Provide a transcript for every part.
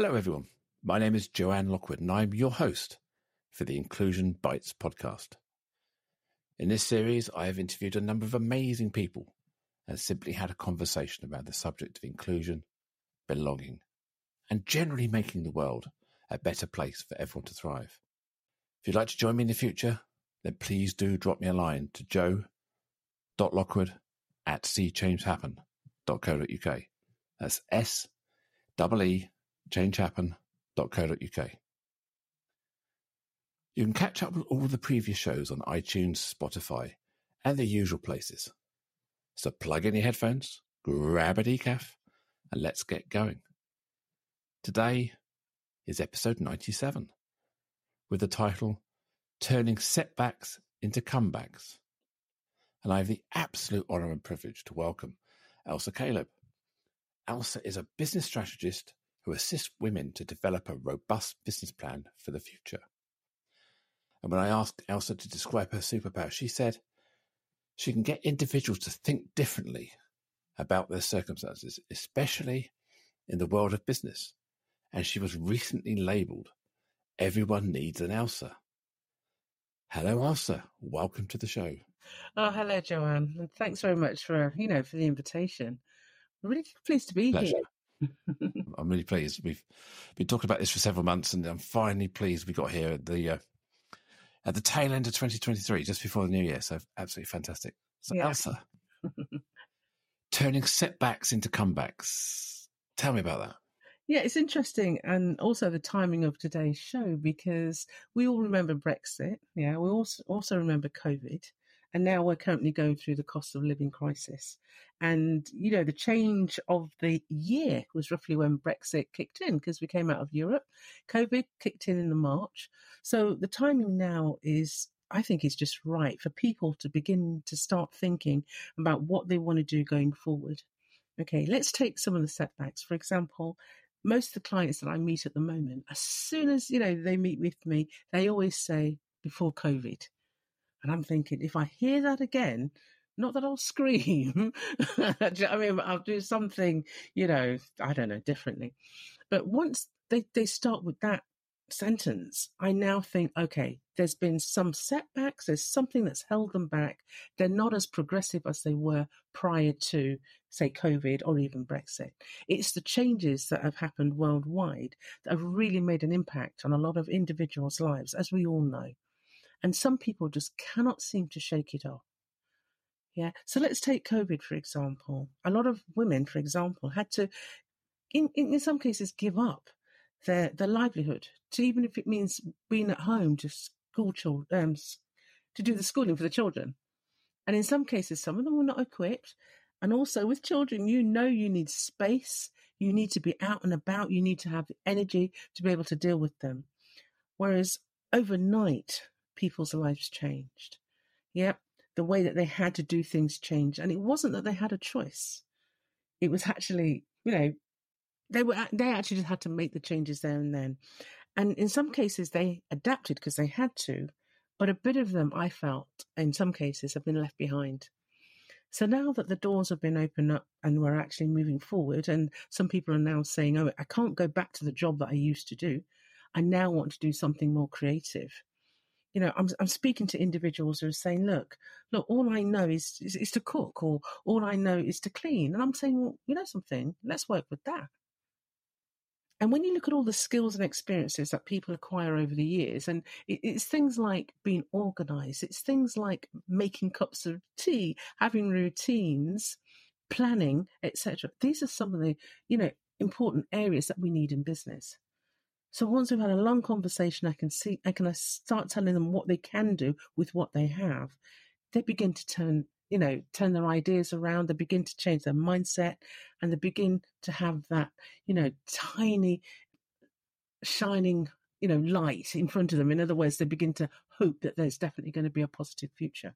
Hello, everyone. My name is Joanne Lockwood, and I'm your host for the Inclusion Bites podcast. In this series, I have interviewed a number of amazing people and simply had a conversation about the subject of inclusion, belonging, and generally making the world a better place for everyone to thrive. If you'd like to join me in the future, then please do drop me a line to joe.lockwood at seechangehappen.co.uk. That's S double E changehappen.co.uk. You can catch up with all the previous shows on iTunes, Spotify, and the usual places. So plug in your headphones, grab a decaf, and let's get going. Today is episode 97 with the title Turning Setbacks into Comebacks. And I have the absolute honor and privilege to welcome Elsa Caleb. Elsa is a business strategist who assists women to develop a robust business plan for the future. And when I asked Elsa to describe her superpower, she said she can get individuals to think differently about their circumstances, especially in the world of business. And she was recently labeled Everyone Needs an Elsa. Hello, Elsa. Welcome to the show. Oh, hello, Joanne. And thanks very much for you know for the invitation. I'm really pleased to be Pleasure. here. I'm really pleased. We've been talking about this for several months, and I'm finally pleased we got here at the uh, at the tail end of 2023, just before the new year. So absolutely fantastic. So Yeah. Elsa, turning setbacks into comebacks. Tell me about that. Yeah, it's interesting, and also the timing of today's show because we all remember Brexit. Yeah, we also also remember COVID, and now we're currently going through the cost of living crisis. And you know, the change of the year was roughly when Brexit kicked in because we came out of Europe. COVID kicked in in the March, so the timing now is. I think is just right for people to begin to start thinking about what they want to do going forward. Okay, let's take some of the setbacks. For example, most of the clients that I meet at the moment, as soon as you know they meet with me, they always say before COVID, and I'm thinking if I hear that again, not that I'll scream. I mean, I'll do something, you know, I don't know, differently. But once they they start with that sentence, I now think, okay, there's been some setbacks. There's something that's held them back. They're not as progressive as they were prior to, say, COVID or even Brexit. It's the changes that have happened worldwide that have really made an impact on a lot of individuals' lives, as we all know. And some people just cannot seem to shake it off. Yeah. So let's take COVID, for example. A lot of women, for example, had to, in, in, some cases, give up their, their livelihood to even if it means being at home to school children, um, to do the schooling for the children. And in some cases, some of them were not equipped. And also with children, you know you need space, you need to be out and about, you need to have energy to be able to deal with them. Whereas overnight, people's lives changed. Yep, the way that they had to do things changed. And it wasn't that they had a choice. It was actually, you know, they were they actually just had to make the changes there and then. And in some cases they adapted because they had to, but a bit of them I felt in some cases have been left behind. So now that the doors have been opened up and we're actually moving forward, and some people are now saying, Oh, I can't go back to the job that I used to do. I now want to do something more creative. You know, I'm, I'm speaking to individuals who are saying, Look, look, all I know is, is, is to cook, or all I know is to clean. And I'm saying, Well, you know something, let's work with that. And when you look at all the skills and experiences that people acquire over the years, and it, it's things like being organized, it's things like making cups of tea, having routines, planning, etc. These are some of the, you know, important areas that we need in business. So once we've had a long conversation, I can see, I can uh, start telling them what they can do with what they have. They begin to turn, you know, turn their ideas around. They begin to change their mindset, and they begin to have that, you know, tiny, shining, you know, light in front of them. In other words, they begin to hope that there's definitely going to be a positive future.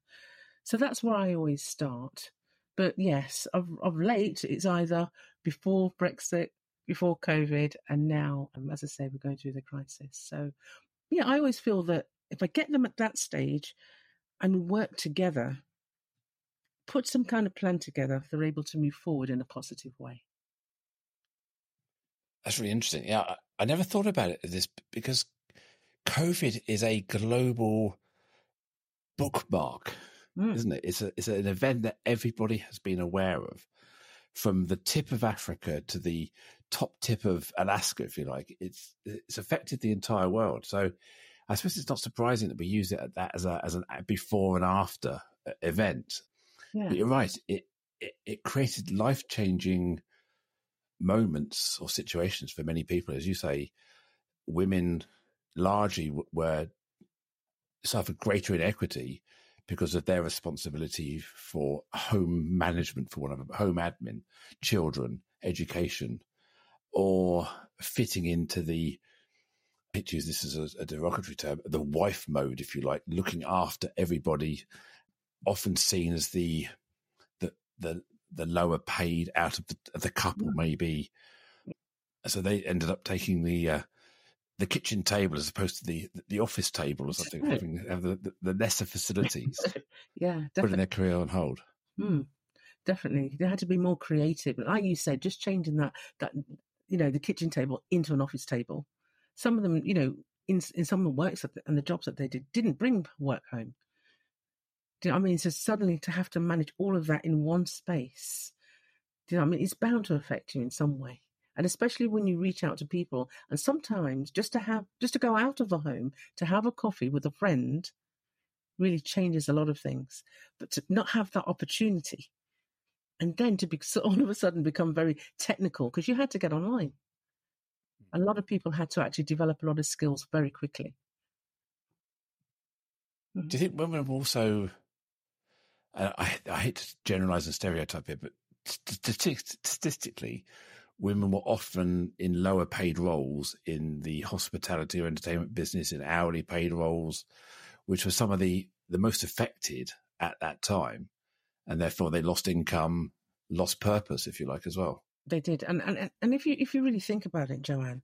So that's where I always start. But yes, of, of late, it's either before Brexit, before COVID, and now, um, as I say, we're going through the crisis. So, yeah, I always feel that if I get them at that stage and we work together, put some kind of plan together, they're able to move forward in a positive way. That's really interesting. Yeah, I, I never thought about it this because COVID is a global bookmark, mm. isn't it? It's a it's an event that everybody has been aware of, from the tip of Africa to the top tip of Alaska, if you like. It's it's affected the entire world. So I suppose it's not surprising that we use it at that as a as an before and after uh, event. Yeah. But you're right. It it, it created life changing moments or situations for many people, as you say. Women largely were suffered greater inequity because of their responsibility for home management, for one of them, home admin, children, education, or fitting into the use this as a, a, derogatory term, the wife mode, if you like, looking after everybody, often seen as the the the, the lower paid out of the, the couple, mm. maybe. So they ended up taking the uh, the kitchen table as opposed to the the office table or something, having have the, the, the, lesser facilities. yeah, definitely. putting their career on hold. Mm, definitely, they had to be more creative. Like you said, just changing that that you know the kitchen table into an office table. Some of them, you know, in in some of the works and the jobs that they did, didn't bring work home. Do you know I mean? So suddenly to have to manage all of that in one space, do you know I mean? It's bound to affect you in some way and especially when you reach out to people and sometimes just to have just to go out of the home to have a coffee with a friend really changes a lot of things but to not have that opportunity and then to be so all of a sudden become very technical because you had to get online a lot of people had to actually develop a lot of skills very quickly mm-hmm. do you think women were also uh, I, I hate to generalize and stereotype here, but statistically women were often in lower paid roles in the hospitality or entertainment business, in hourly paid roles, which were some of the, the most affected at that time. And therefore they lost income, lost purpose, if you like, as well. They did. And and and if you if you really think about it, Joanne,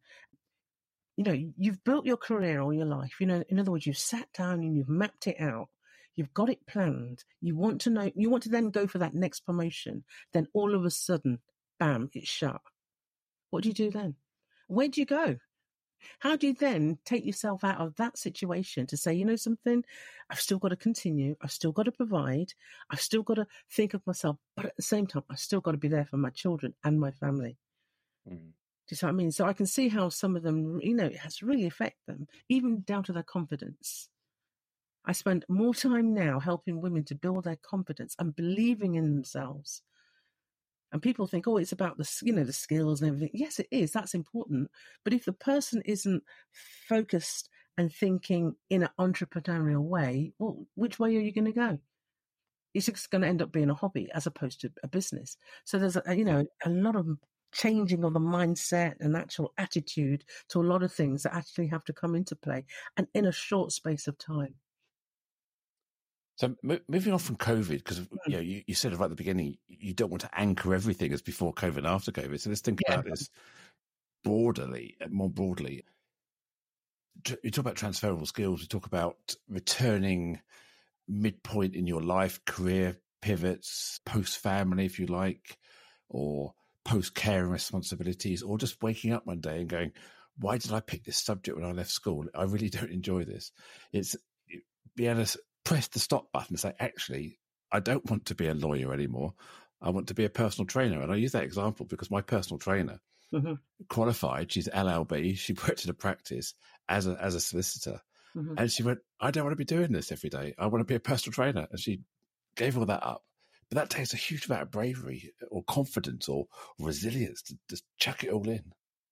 you know, you've built your career all your life. You know, in other words, you've sat down and you've mapped it out. You've got it planned. You want to know, you want to then go for that next promotion. Then all of a sudden, bam, it's shut. What do you do then? Where do you go? How do you then take yourself out of that situation to say, you know, something? I've still got to continue. I've still got to provide. I've still got to think of myself. But at the same time, I've still got to be there for my children and my family. Mm. Do you see what I mean? So I can see how some of them, you know, it has really affected them, even down to their confidence. I spend more time now helping women to build their confidence and believing in themselves and people think, oh, it's about the you know the skills and everything. Yes, it is. That's important. But if the person isn't focused and thinking in an entrepreneurial way, well, which way are you going to go? It's just going to end up being a hobby as opposed to a business. So there's a, you know a lot of changing of the mindset and actual attitude to a lot of things that actually have to come into play and in a short space of time. So moving on from COVID, because hmm. you know you, you, said right at the beginning you don't want to anchor everything as before COVID and after COVID. So let's think yeah. about this broadly, uh, more broadly. You talk about transferable skills. You talk about returning midpoint in your life, career pivots, post family, if you like, or post care and responsibilities, or just waking up one day and going, "Why did I pick this subject when I left school? I really don't enjoy this." It's be able to press the stop button and say, actually, I don't want to be a lawyer anymore. I want to be a personal trainer. And I use that example because my personal trainer mm-hmm. qualified. She's LLB. She worked in a practice as a, as a solicitor. Mm-hmm. And she went, I don't want to be doing this every day. I want to be a personal trainer. And she gave all that up. But that takes a huge amount of bravery or confidence or resilience to just chuck it all in.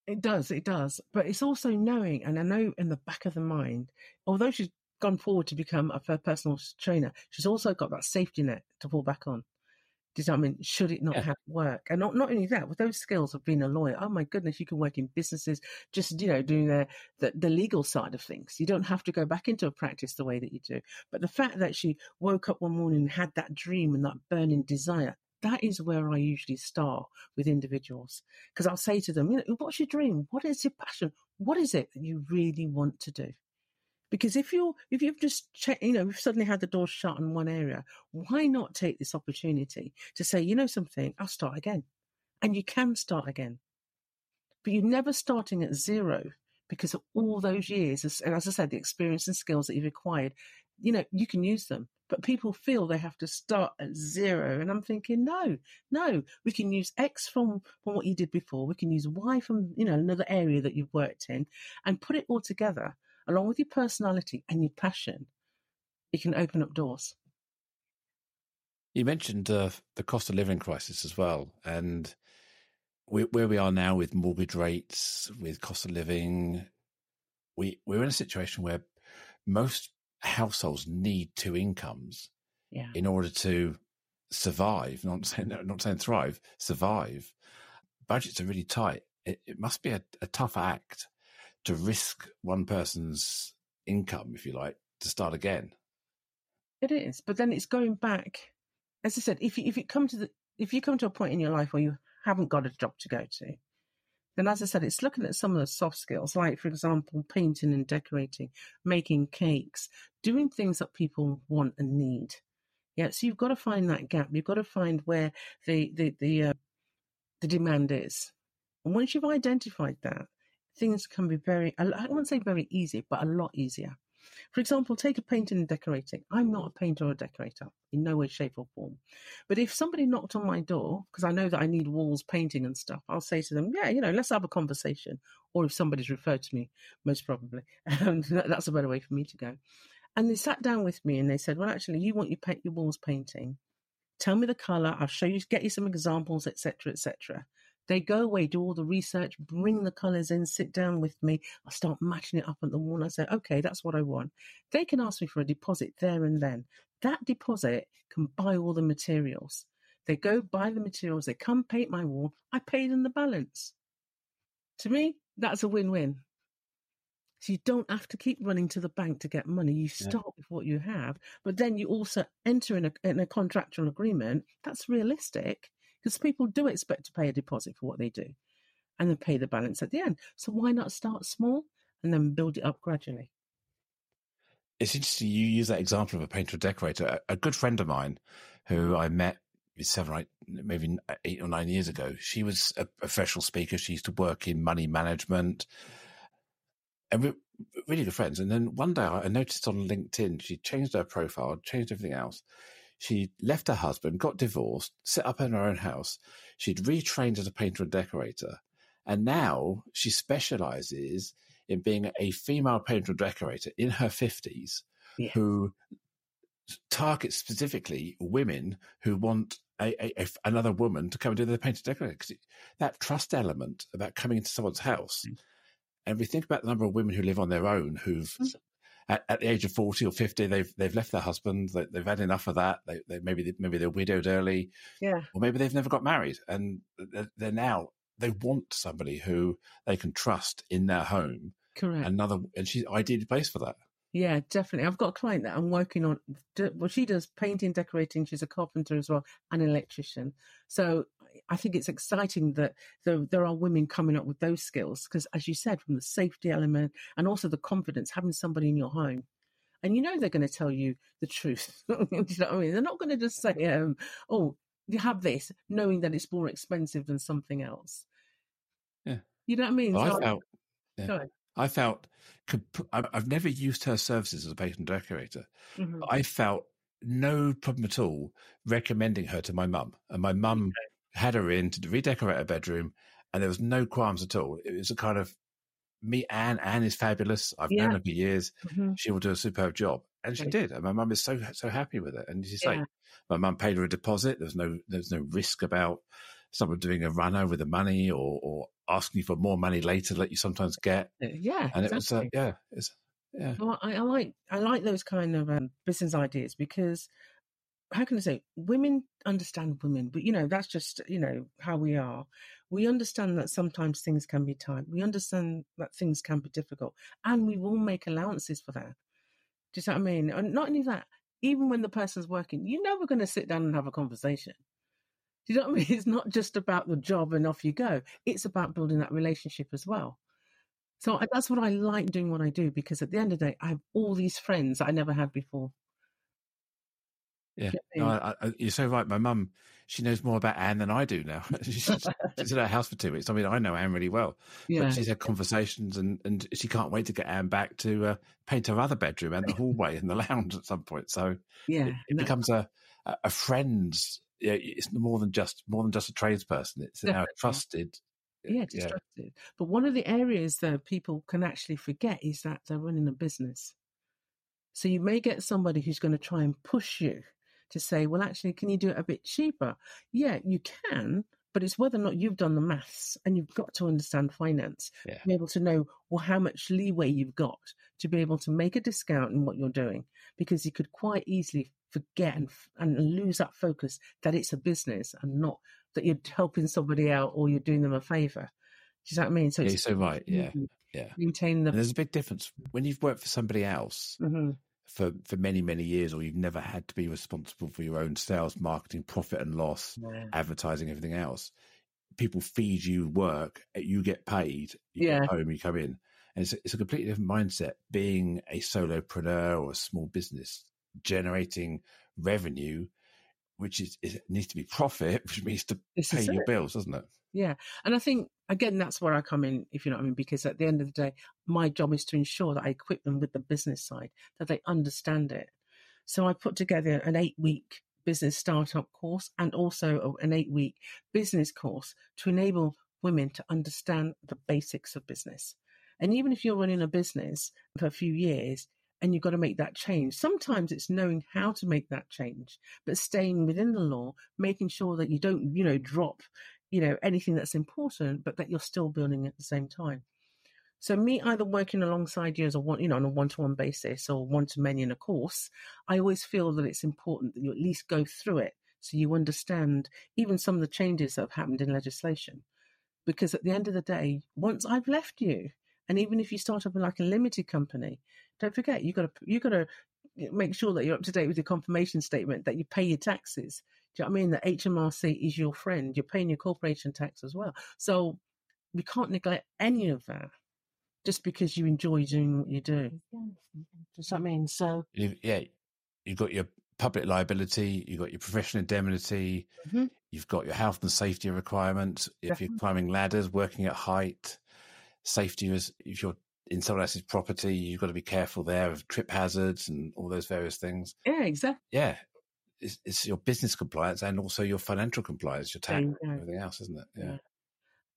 It does, it does. But it's also knowing, and I know in the back of the mind, although she's gone forward to become a personal trainer, she's also got that safety net to fall back on. Does that mean, should it not yeah. have work? And not, not only that, with those skills of being a lawyer, oh my goodness, you can work in businesses, just, you know, doing the, the, the legal side of things. You don't have to go back into a practice the way that you do. But the fact that she woke up one morning and had that dream and that burning desire, that is where I usually start with individuals. Because I'll say to them, you know, what's your dream? What is your passion? What is it that you really want to do? Because if you're if you've just checked, you know, we've suddenly had the door shut in one area, why not take this opportunity to say, you know, something, I'll start again, and you can start again. but you're never starting at zero because of all those years, and as I said, the experience and skills that you've acquired, you know, you can use them. But people feel they have to start at zero. And I'm thinking, no, no, we can use X from, from what you did before. We can use Y from, you know, another area that you've worked in and put it all together along with your personality and your passion. It can open up doors. You mentioned uh, the cost of living crisis as well. And we, where we are now with mortgage rates, with cost of living, we, we're in a situation where most households need two incomes yeah. in order to survive. Not saying not saying thrive, survive. Budgets are really tight. It, it must be a, a tough act to risk one person's income, if you like, to start again. It is, but then it's going back. As I said, if you, if you come to the if you come to a point in your life where you haven't got a job to go to, then as I said, it's looking at some of the soft skills, like, for example, painting and decorating, making cakes, doing things that people want and need. Yeah, so you've got to find that gap. You've got to find where the the the uh, the demand is, and once you've identified that, things can be very I won't say very easy, but a lot easier. For example, take a painting and decorating. I'm not a painter or a decorator in no way, shape, or form. But if somebody knocked on my door, because I know that I need walls painting and stuff, I'll say to them, yeah, you know, let's have a conversation. Or if somebody's referred to me, most probably, that's a better way for me to go. And they sat down with me and they said, well, actually, you want your, paint, your walls painting. Tell me the color. I'll show you, get you some examples, etc., etc. They go away, do all the research, bring the colours in, sit down with me. I start matching it up on the wall. and I say, okay, that's what I want. They can ask me for a deposit there and then. That deposit can buy all the materials. They go buy the materials, they come paint my wall, I pay them the balance. To me, that's a win win. So you don't have to keep running to the bank to get money. You start yeah. with what you have, but then you also enter in a, in a contractual agreement that's realistic because people do expect to pay a deposit for what they do and then pay the balance at the end. So why not start small and then build it up gradually? It's interesting you use that example of a painter or decorator. A, a good friend of mine who I met seven eight, maybe uh, eight or nine years ago, she was a professional speaker. She used to work in money management. And we're really good friends. And then one day I noticed on LinkedIn, she changed her profile, changed everything else. She left her husband, got divorced, set up in her own house. She'd retrained as a painter and decorator. And now she specializes in being a female painter and decorator in her 50s yeah. who targets specifically women who want a, a, a, another woman to come and do their painter decorator. Because that trust element about coming into someone's house. Mm. And we think about the number of women who live on their own who've mm at, at, the age of 40 or 50, they've, they've left their husband. They, have had enough of that. They, they, maybe, maybe they're widowed early. Yeah. Or maybe they've never got married and they're, they're now, they want somebody who they can trust in their home. Correct. Another, and she's ideally placed for that. Yeah, definitely. I've got a client that I'm working on. Well, she does painting, decorating. She's a carpenter as well, an electrician. So I think it's exciting that there, there are women coming up with those skills because, as you said, from the safety element and also the confidence, having somebody in your home. And you know they're going to tell you the truth. you know what I mean? They're not going to just say, um, "Oh, you have this," knowing that it's more expensive than something else. Yeah, you know what I mean. Well, so I felt, yeah. I felt, I've never used her services as a patient decorator. Mm-hmm. I felt no problem at all recommending her to my mum, and my mum okay had her in to redecorate her bedroom, and there was no qualms at all. It was a kind of me. Anne. Anne is fabulous. I've yeah. known her for years. Mm-hmm. She will do a superb job, and she did. And my mum is so so happy with it. And she's yeah. like, my mum paid her a deposit. There's no there's no risk about someone doing a run over the money or or asking you for more money later that you sometimes get. Uh, yeah, and exactly. it was uh, yeah, it's yeah. Well, I, I, like I like those kind of um, business ideas because how can I say, women understand women, but you know, that's just, you know, how we are. We understand that sometimes things can be tight. We understand that things can be difficult. And we will make allowances for that. Do you know what I mean? And not only that, even when the person's working, you know, we're going to sit down and have a conversation. Do you know what I mean? It's not just about the job and off you go. It's about building that relationship as well. So that's what I like doing what I do because at the end of the day, I have all these friends I never had before. Yeah, no. I, I, you're so right. My mum, she knows more about Anne than I do now. she's, she's in our house for two weeks. I mean, I know Anne really well, Yeah. but she's had conversations, and, and she can't wait to get Anne back to uh, paint her other bedroom and the hallway and the lounge at some point. So yeah. it, it that- becomes a a friend's. Yeah, it's more than just more than just a tradesperson. It's now trusted. yeah, distracted. But one of the areas that people can actually forget is that they're running a business. So you may get somebody who's going to try and push you to say, well, actually, can you do it a bit cheaper? Yeah, you can, but it's whether or not you've done the maths and you've got to understand finance, Yeah. to be able to know well how much leeway you've got to be able to make a discount in what you're doing, because you could quite easily forget and, and lose that focus that it's a business and not that you're helping somebody out or you're doing them a favor. Do you know what I mean? So Yeah, it's you're so right. Yeah, yeah. maintain And the. there's a big difference when you've worked for somebody else Mhm. For for many many years, or you've never had to be responsible for your own sales, marketing, profit and loss, advertising, everything else. People feed you work, eh, you get paid, you Yeah. get home, you come in. And it's, it's a completely different mindset being a solopreneur or a small business generating revenue, which is, is needs to be profit, which means to This pay your it. bills, doesn't it? Yeah. And I think, again, that's where I come in, if you know what I mean, because at the end of the day, my job is to ensure that I equip them with the business side, that they understand it. So I put together an eight week business startup course and also an eight week business course to enable women to understand the basics of business. And even if you're running a business for a few years and you've got to make that change, sometimes it's knowing how to make that change, but staying within the law, making sure that you don't, you know, drop you know anything that's important but that you're still building at the same time. So me either working alongside you as a one you know on a one-to-one basis or one-to-many in a course i always feel that it's important that you at least go through it so you understand even some of the changes that have happened in legislation. Because at the end of the day once i've left you and even if you start up in like a limited company don't forget you got to you got to eh, make sure that you're up to date with your confirmation statement that you pay your taxes do you know what I mean? That HMRC is your friend. You're paying your corporation tax as well. So we can't neglect any of that just because you enjoy doing what you do. Do you know what I mean? So you yeah, you've got your public liability, you've got your professional indemnity, Mhm. you've got your health and safety requirements. If you're climbing ladders, working at height, safety is if you're in someone else's property, you've got to be careful there of trip hazards and all those various things. yeah, exactly. Yeah, it's, it's your business compliance and also your financial compliance, your tax, go. everything else, isn't it? Yeah. Yeah.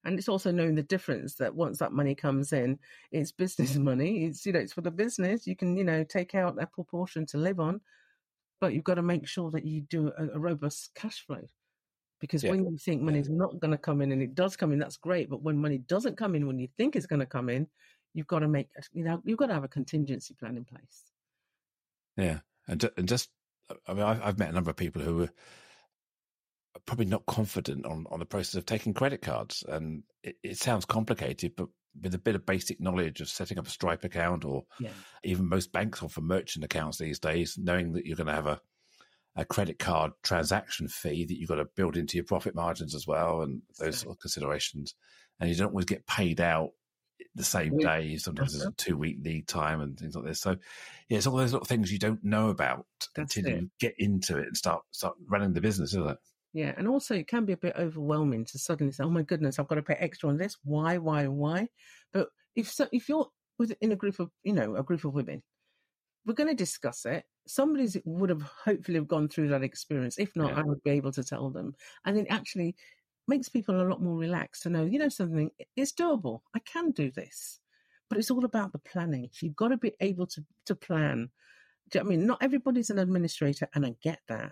And it's also knowing the difference that once that money comes in, it's business money. It's you know, it's for the business. You can, you know, take out a proportion to live on, but you've got to make sure that you do a, a robust cash flow. Because Yeah. when you think money's not going to come in and it does come in, that's great. But when money doesn't come in when you think it's going to come in, you've got to make, you know, you've got to have a contingency plan in place. Yeah, and and just I mean, I've, I've met a number of people who were probably not confident on on the process of taking credit cards, and it, it sounds complicated, but with a bit of basic knowledge of setting up a Stripe account, or Yeah. even most banks offer merchant accounts these days, knowing that you're going to have a a credit card transaction fee that you've got to build into your profit margins as well, and those sort of considerations, and you don't always get paid out the same day. Sometimes there's uh-huh. a two week lead time and things like this. So, yeah, it's all those little things you don't know about That's until it. you get into it and start start running the business, isn't it? Yeah, and also it can be a bit overwhelming to suddenly say, "Oh my goodness, I've got to pay extra on this. Why, why, why?" But if so, if you're within a group of you know a group of women, we're going to discuss it. Somebody's would have hopefully have gone through that experience. If not, Yeah. I would be able to tell them, and it actually makes people a lot more relaxed to know, you know, something it's doable. I can do this, but it's all about the planning. You've got to be able to to plan. Do you know I mean? Not everybody's an administrator, and I get that.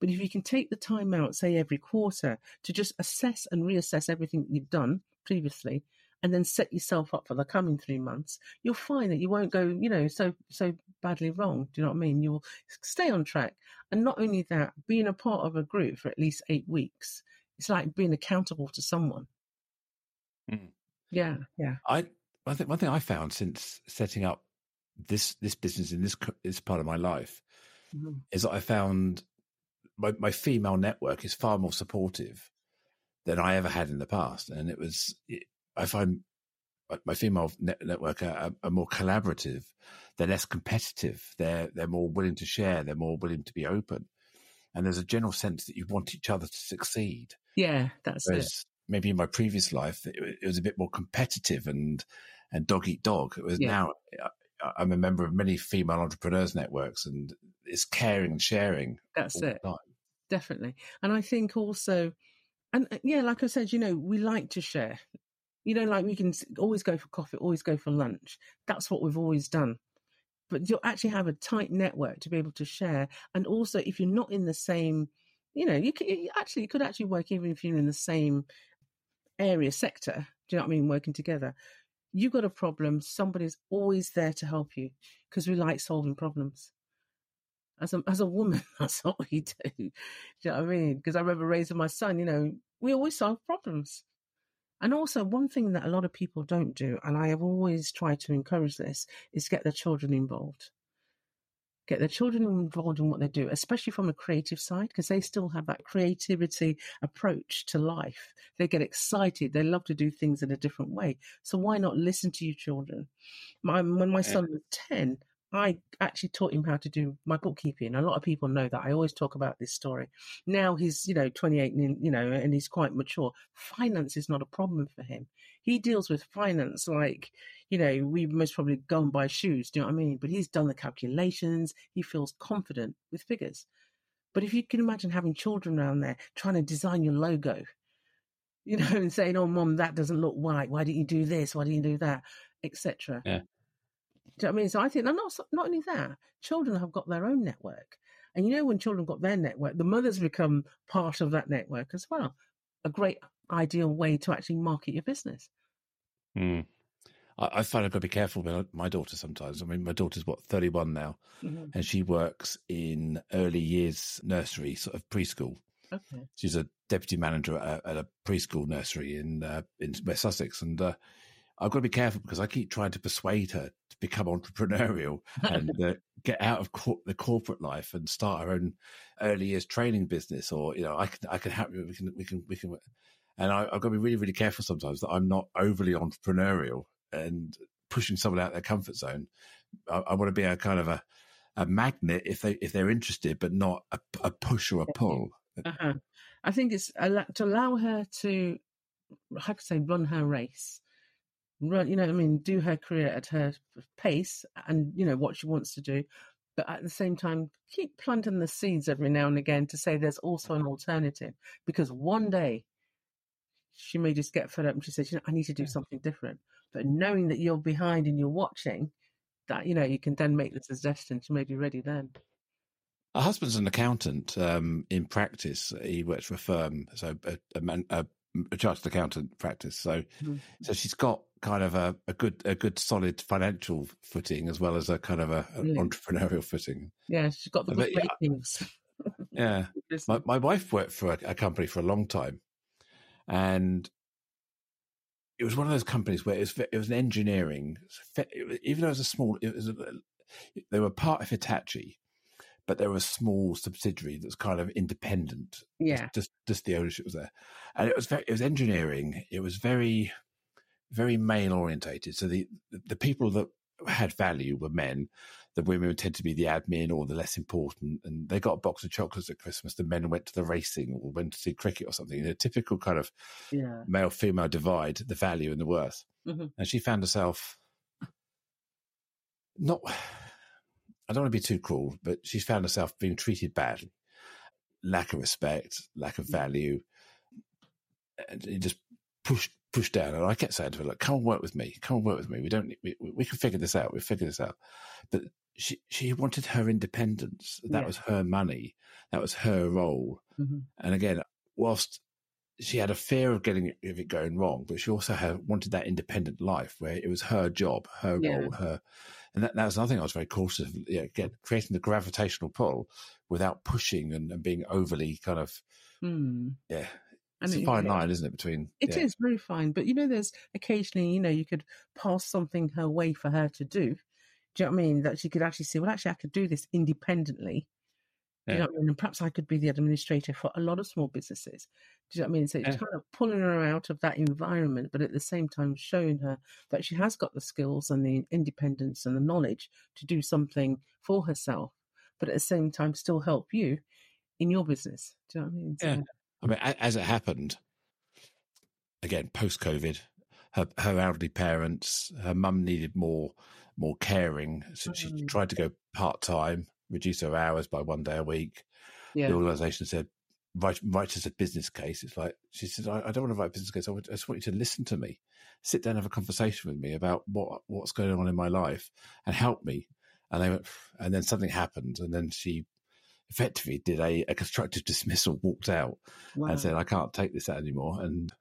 But if you can take the time out, say every quarter, to just assess and reassess everything you've done previously, and then set yourself up for the coming three months, you'll find that you won't go, you know, so so badly wrong. Do you know what I mean? You'll stay on track. And not only that, being a part of a group for at least eight weeks, it's like being accountable to someone. Mm. Yeah, yeah. I one thing one thing I found since setting up this this business in this this part of my life Mhm. is that I found my my female network is far more supportive than I ever had in the past, and it was it, I find my- my female net, network are, are more collaborative. They're less competitive. They're they're more willing to share. They're more willing to be open. And there's a general sense that you want each other to succeed. Yeah, that's Whereas it. maybe in my previous life, it, it was a bit more competitive and and dog eat dog. It was Yeah. now I'm a member of many female entrepreneurs networks, and it's caring and sharing That's it. time. Definitely. And I think also, and uh, yeah, like I said, you know, we like to share. You know, like we can always go for coffee, always go for lunch. That's what we've always done. But you'll actually have a tight network to be able to share. And also, if you're not in the same, you know, you could you actually you could actually work even if you're in the same area sector. Do you know what I mean? Working together, you got a problem. Somebody's always there to help you because we like solving problems as a as a woman, that's what we do. Do you know what I mean? Because I remember raising my son, you know, we always solve problems. And also, one thing that a lot of people don't do, and I have always tried to encourage this, is get their children involved. Get their children involved in what they do, especially from a creative side, because they still have that creativity approach to life. They get excited. They love to do things in a different way. So why not listen to your children? My, when my son was 10, I actually taught him how to do my bookkeeping. A lot of people know that. I always talk about this story. Now he's, you know, 28 and, you know, and he's quite mature. Finance is not a problem for him. He deals with finance like, you know, we most probably go and buy shoes. Do you know what I mean? But he's done the calculations. He feels confident with figures. But if you can imagine having children around there trying to design your logo, you know, and saying, "Oh, mom, that doesn't look right. Why didn't you do this? Why didn't you do that?" Etc. Yeah. Do you know what I mean? So I think, and not not only that, children have got their own network, and you know, when children got their network, the mothers become part of that network as well. A great ideal way to actually market your business. Mm. I, I find I've got to be careful with my daughter sometimes. I mean, my daughter's what, 31 now, Mhm. and she works in early years nursery, sort of preschool. Okay. She's a deputy manager at a, at a preschool nursery in uh, in West Sussex, and uh, I've got to be careful because I keep trying to persuade her to become entrepreneurial and uh, get out of cor- the corporate life and start her own early years training business, or you know, I can I can help you. We can we can we can. And I, I've got to be really really careful sometimes that I'm not overly entrepreneurial and pushing someone out their comfort zone. I, I want to be a kind of a a magnet if they if they're interested, but not a, a push or a pull. Uh-huh. I think it's to allow her to, how could say, run her race. Run, you know, I mean, do her career at her pace, and you know what she wants to do, but at the same time, keep planting the seeds every now and again to say there's also an alternative. Because one day, she may just get fed up and she says, "You know, I need to do something different." But knowing that you're behind and you're watching, that you know, you can then make the suggestion. She may be ready then. Her husband's an accountant um, in practice. He works for a firm, so a, a, a, a chartered accountant practice. So, Mhm. so she's got kind of a, a good, a good solid financial footing as well as a kind of a, an Brilliant. Mm. entrepreneurial footing. Yeah, she's got the good yeah. ratings. Yeah, my, my wife worked for a, a company for a long time, and it was one of those companies where it was it was an engineering, even though it was a small, it was a, they were part of Hitachi, but they were a small subsidiary that's kind of independent. yeah. just just the ownership was there, and it was very, it was engineering. It was very very male orientated. So the the people that had value were men. The women would tend to be the admin or the less important, and they got a box of chocolates at Christmas. The men went to the racing or went to see cricket or something. A typical kind of Yeah. male female divide, the value and the worth. Mhm. And she found herself not. I don't want to be too cruel, but she's found herself being treated badly, lack of respect, lack of value, and it just pushed pushed down. And I kept saying to her, "Look, come and work with me. Come and work with me. We don't. We, we can figure this out. We figure this out." But she she wanted her independence. That Yeah. was her money. That was her role. hmm And again, whilst she had a fear of getting it, of it going wrong, but she also had, wanted that independent life where it was her job, her Yeah. role, her. And that, that was another thing I was very cautious of. Yeah, again, creating the gravitational pull without pushing and, and being overly kind of Hmm. yeah. And It's a fine line, isn't it? Between It is yeah. very fine, but you know, there's occasionally, you know, you could pass something her way for her to do. Do you know what I mean? That she could actually say, well, actually, I could do this independently. Do you know what I mean? And perhaps I could be the administrator for a lot of small businesses. Do you know what I mean? So it's Yeah. kind of pulling her out of that environment, but at the same time showing her that she has got the skills and the independence and the knowledge to do something for herself, but at the same time still help you in your business. Do you know what I mean? Yeah. I mean, as it happened, again, post COVID, her, her elderly parents, her mum needed more more caring. So she Mm. tried to go part time, reduce her hours by one day a week. Yeah. The organisation said, write, write us a business case. It's like, she said, I, I don't want to write a business case. I, want, I just want you to listen to me, sit down, and have a conversation with me about what what's going on in my life and help me. And they went, and then something happened. And then she effectively did a, a constructive dismissal, walked out Wow. and said, I can't take this out anymore. And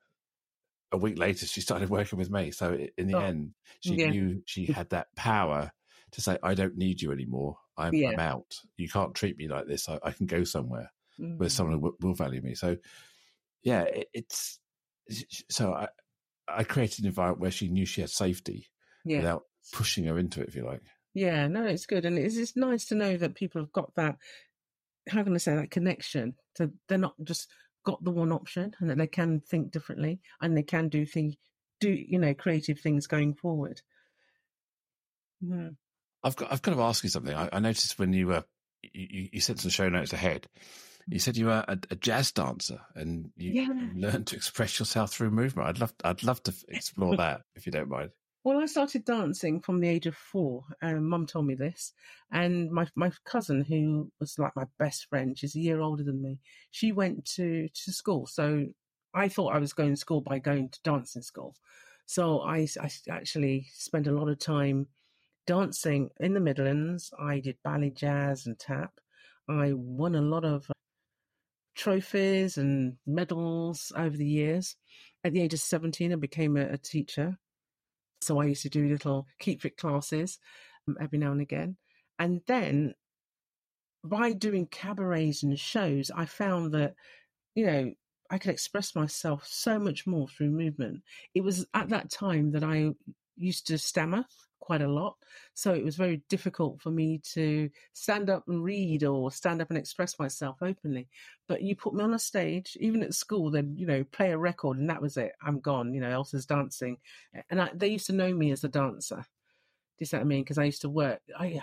a week later, she started working with me. So in the Oh, end, she yeah. knew she had that power to say, I don't need you anymore. I'm, Yeah. I'm out. You can't treat me like this. I, I can go somewhere where Mm. someone will, will value me. So, yeah, it, it's so I, I created an environment where she knew she had safety yeah. without pushing her into it, if you like. Yeah, no, it's good, and it's it's nice to know that people have got that. How can I say that connection? So they're not just got the one option, and that they can think differently, and they can do things, do you know, creative things going forward. Mm. I've got I've got to ask you something. I, I noticed when you were you, you- you sent some show notes ahead. You said you were a, a jazz dancer and you Yeah. learned to express yourself through movement. I'd love I'd love to explore that if you don't mind. Well, I started dancing from the age of four. Um, Mum told me this, and my my cousin, who was like my best friend, she's a year older than me. She went to to school, so I thought I was going to school by going to dancing school. So I, I actually spent a lot of time dancing in the Midlands. I did ballet, jazz, and tap. I won a lot of trophies and medals over the years. At the age of 17, I became a, a teacher. So I used to do little keep fit classes um, every now and again. And then by doing cabarets and shows, I found that, you know, I could express myself so much more through movement. It was at that time that I used to stammer quite a lot. So it was very difficult for me to stand up and read or stand up and express myself openly. But you put me on a stage, even at school, then, you know, play a record and that was it. I'm gone, you know, Elsa's dancing. And I, they used to know me as a dancer. Do you see what I mean? Because I used to work, I,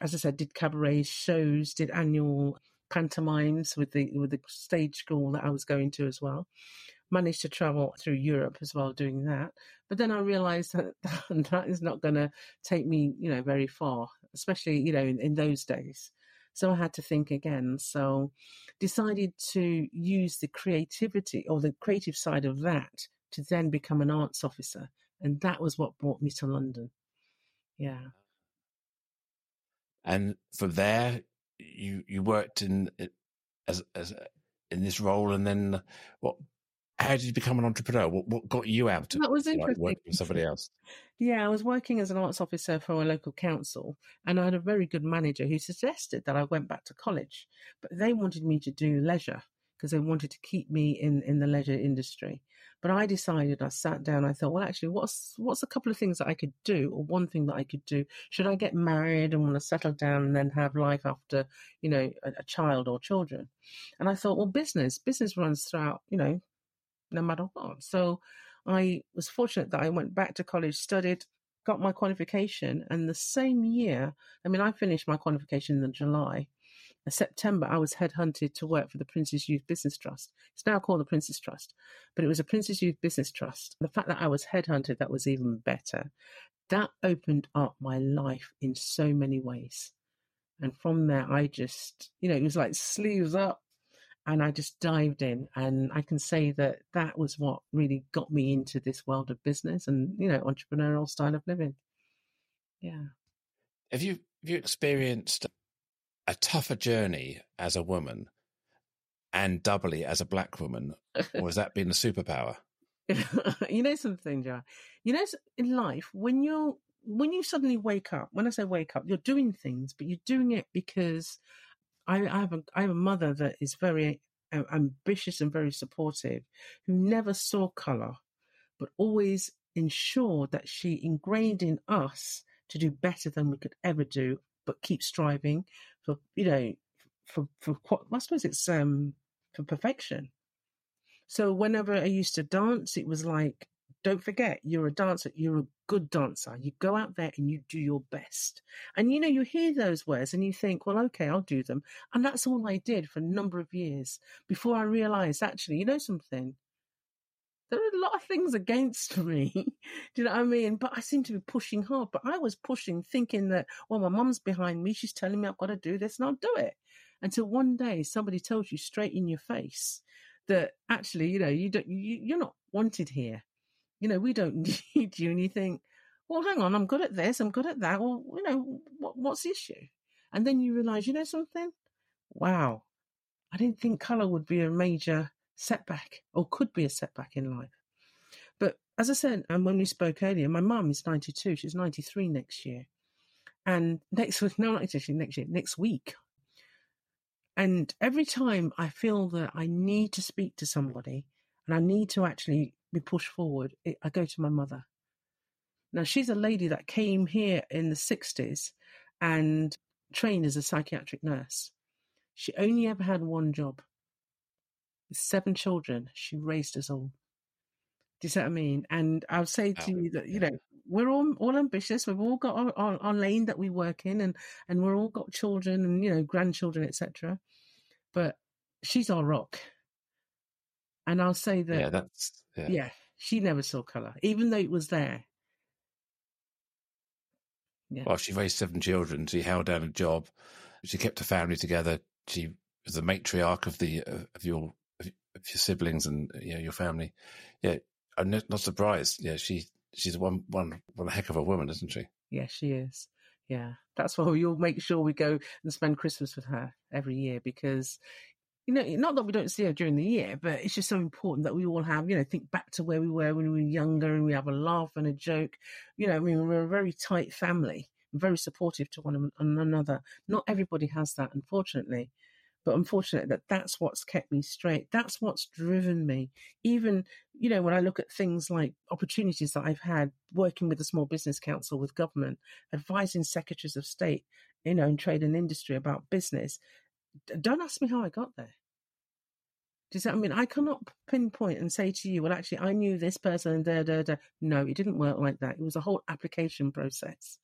as I said, did cabaret shows, did annual pantomimes with the with the stage school that I was going to as well. Managed to travel through Europe as well doing that. But then I realised that that is not going to take me, you know, very far, especially you know in, in those days. So I had to think again. So decided to use the creativity or the creative side of that to then become an arts officer, and that was what brought me to London. Yeah. And from there, you you worked in eh, as as in this role, and then what? How did you become an entrepreneur? What what got you out of That was like, interesting. working for somebody else? Yeah, I was working as an arts officer for a local council, and I had a very good manager who suggested that I went back to college, but they wanted me to do leisure because they wanted to keep me in, in the leisure industry. But I decided, I sat down, I thought, well, actually, what's what's a couple of things that I could do, or one thing that I could do? Should I get married and want to settle down and then have life after, you know, a, a child or children? And I thought, well, business, business runs throughout, you know, no matter what. So I was fortunate that I went back to college, studied, got my qualification, and the same year, I mean, I finished my qualification in July. In September, I was headhunted to work for the Prince's Youth Business Trust. It's now called the Prince's Trust, but it was a Prince's Youth Business Trust. The fact that I was headhunted, that was even better. That opened up my life in so many ways. And from there, I just, you know, it was like sleeves up, and I just dived in. And I can say that that was what really got me into this world of business and you know entrepreneurial style of living. Yeah. Have you have you experienced a tougher journey as a woman, and doubly as a black woman, or has that been a superpower? you know something, Joe. You know in life when you're when you suddenly wake up. When I say wake up, you're doing things, but you're doing it because I, I have a I have a mother that is very ambitious and very supportive, who never saw color, but always ensured that she ingrained in us to do better than we could ever do, but keep striving for you know for for what I suppose it's um for perfection. So whenever I used to dance, it was like don't forget, you're a dancer. You're a good dancer. You go out there and you do your best. And you know, you hear those words and you think, well, okay, I'll do them. And that's all I did for a number of years before I realized, actually, you know something? There are a lot of things against me. do you know what I mean? But I seem to be pushing hard. But I was pushing, thinking that, well, my mum's behind me. She's telling me I've got to do this and I'll do it. Until one day somebody tells you straight in your face that actually, you know, you don't, you, you're not wanted here you know, we don't need you. And you think, well, hang on, I'm good at this, I'm good at that. Well, you know, what, what's the issue? And then you realize, you know something? Wow, I didn't think color would be a major setback or could be a setback in life. But as I said, and when we spoke earlier, my mum is 92, she's 93 next year. And next week, no, not actually next year, next week. And every time I feel that I need to speak to somebody and I need to actually be pushed forward, it, I go to my mother. Now, she's a lady that came here in the 60s and trained as a psychiatric nurse. She only ever had one job. With seven children, she raised us all. Do you see what I mean? And I'll say to you that, you know, we're all all ambitious. We've all got our, our, our, lane that we work in, and and we're all got children and you know grandchildren, etc. But she's our rock. And I'll say that. Yeah, that's. Yeah. yeah, she never saw colour, even though it was there. Yeah. Well, she raised seven children. She held down a job. She kept a family together. She was the matriarch of the uh, of your of your siblings and you know, your family. Yeah, I'm not, not surprised. Yeah, she she's one one one heck of a woman, isn't she? Yeah, she is. Yeah, that's why we all make sure we go and spend Christmas with her every year because you know, not that we don't see her during the year, but it's just so important that we all have, you know, think back to where we were when we were younger and we have a laugh and a joke. You know, I mean, we're a very tight family, very supportive to one another. Not everybody has that, unfortunately, but unfortunately that that's what's kept me straight. That's what's driven me. Even, you know, when I look at things like opportunities that I've had working with the Small Business Council, with government, advising secretaries of state, you know, in trade and industry about business don't ask me how I got there. Does that I mean I cannot pinpoint and say to you, well, actually, I knew this person and da da da. No, it didn't work like that. It was a whole application process.